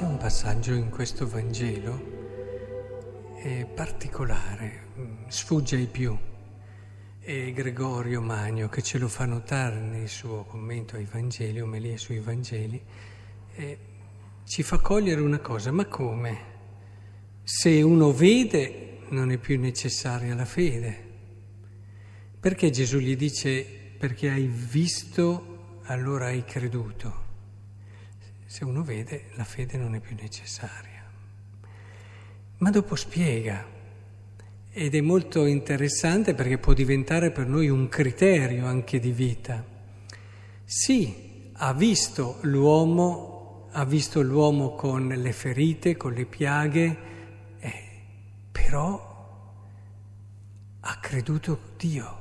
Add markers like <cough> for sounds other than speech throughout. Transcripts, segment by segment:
C'è un passaggio in questo Vangelo eh, particolare, mm, sfugge ai più. E Gregorio Magno, che ce lo fa notare nel suo commento ai Vangeli, omelie sui Vangeli, eh, ci fa cogliere una cosa, ma come? Se uno vede non è più necessaria la fede. Perché Gesù gli dice perché hai visto allora hai creduto? Se uno vede la fede non è più necessaria. Ma dopo spiega ed è molto interessante perché può diventare per noi un criterio anche di vita. Sì, ha visto l'uomo, ha visto l'uomo con le ferite, con le piaghe, eh, però ha creduto Dio.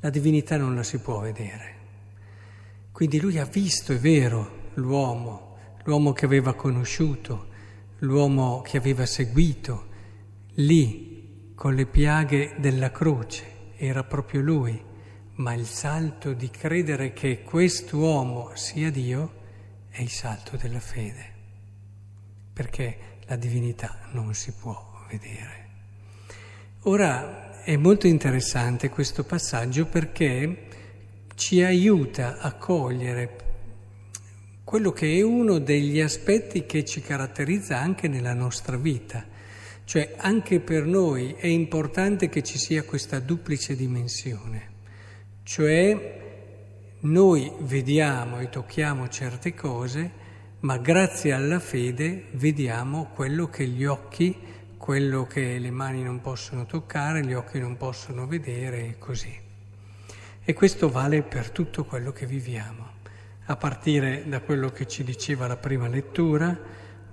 La divinità non la si può vedere. Quindi lui ha visto, è vero, l'uomo, l'uomo che aveva conosciuto, l'uomo che aveva seguito, lì con le piaghe della croce, era proprio lui, ma il salto di credere che quest'uomo sia Dio è il salto della fede, perché la divinità non si può vedere. Ora è molto interessante questo passaggio perché ci aiuta a cogliere quello che è uno degli aspetti che ci caratterizza anche nella nostra vita. Cioè anche per noi è importante che ci sia questa duplice dimensione, cioè noi vediamo e tocchiamo certe cose, ma grazie alla fede vediamo quello che gli occhi, quello che le mani non possono toccare, gli occhi non possono vedere e così. E questo vale per tutto quello che viviamo, a partire da quello che ci diceva la prima lettura,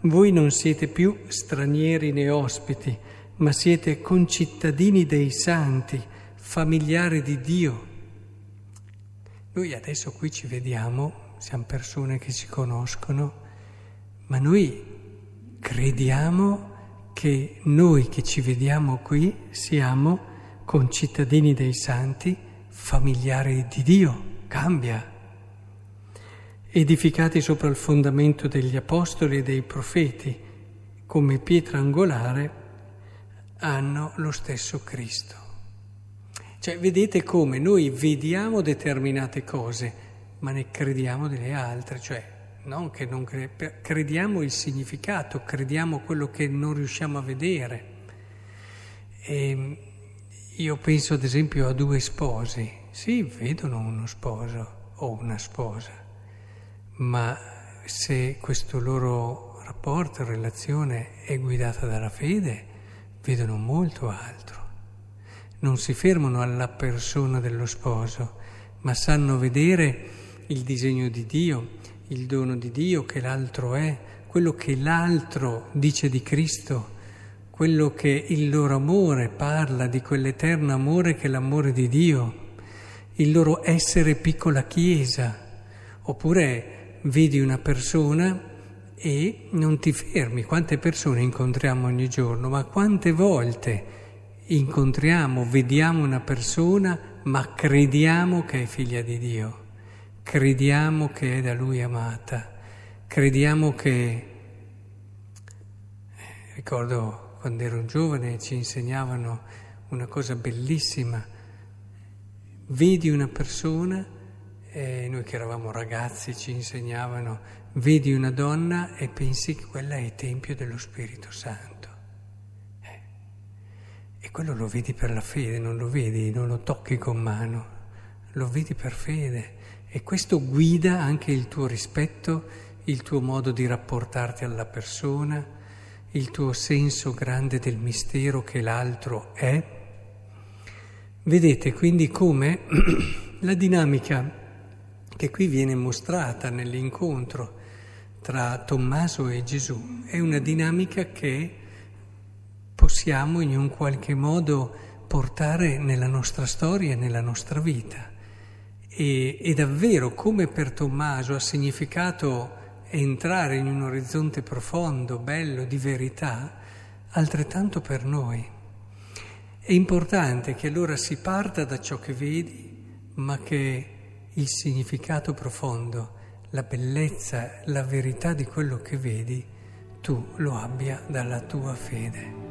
voi non siete più stranieri né ospiti, ma siete concittadini dei santi, familiari di Dio. Noi adesso qui ci vediamo, siamo persone che ci conoscono, ma noi crediamo che noi che ci vediamo qui siamo concittadini dei santi, familiari di Dio. Cambia edificati sopra il fondamento degli apostoli e dei profeti, come pietra angolare, hanno lo stesso Cristo. Cioè, vedete come noi vediamo determinate cose, ma ne crediamo delle altre, cioè non che non cre- crediamo il significato, crediamo quello che non riusciamo a vedere. E io penso ad esempio a due sposi, sì, vedono uno sposo o una sposa ma se questo loro rapporto, relazione è guidata dalla fede, vedono molto altro. Non si fermano alla persona dello sposo, ma sanno vedere il disegno di Dio, il dono di Dio che l'altro è, quello che l'altro dice di Cristo, quello che il loro amore parla di quell'eterno amore che è l'amore di Dio, il loro essere piccola Chiesa, oppure vedi una persona e non ti fermi. Quante persone incontriamo ogni giorno, ma quante volte incontriamo, vediamo una persona, ma crediamo che è figlia di Dio, crediamo che è da Lui amata, crediamo che... Ricordo quando ero giovane ci insegnavano una cosa bellissima, vedi una persona e noi che eravamo ragazzi ci insegnavano, vedi una donna e pensi che quella è il Tempio dello Spirito Santo. Eh. E quello lo vedi per la fede, non lo vedi, non lo tocchi con mano, lo vedi per fede. E questo guida anche il tuo rispetto, il tuo modo di rapportarti alla persona, il tuo senso grande del mistero che l'altro è. Vedete quindi come <clears throat> la dinamica che qui viene mostrata nell'incontro tra Tommaso e Gesù. È una dinamica che possiamo in un qualche modo portare nella nostra storia e nella nostra vita. E, e davvero come per Tommaso ha significato entrare in un orizzonte profondo, bello, di verità, altrettanto per noi. È importante che allora si parta da ciò che vedi, ma che il significato profondo, la bellezza, la verità di quello che vedi tu lo abbia dalla tua fede.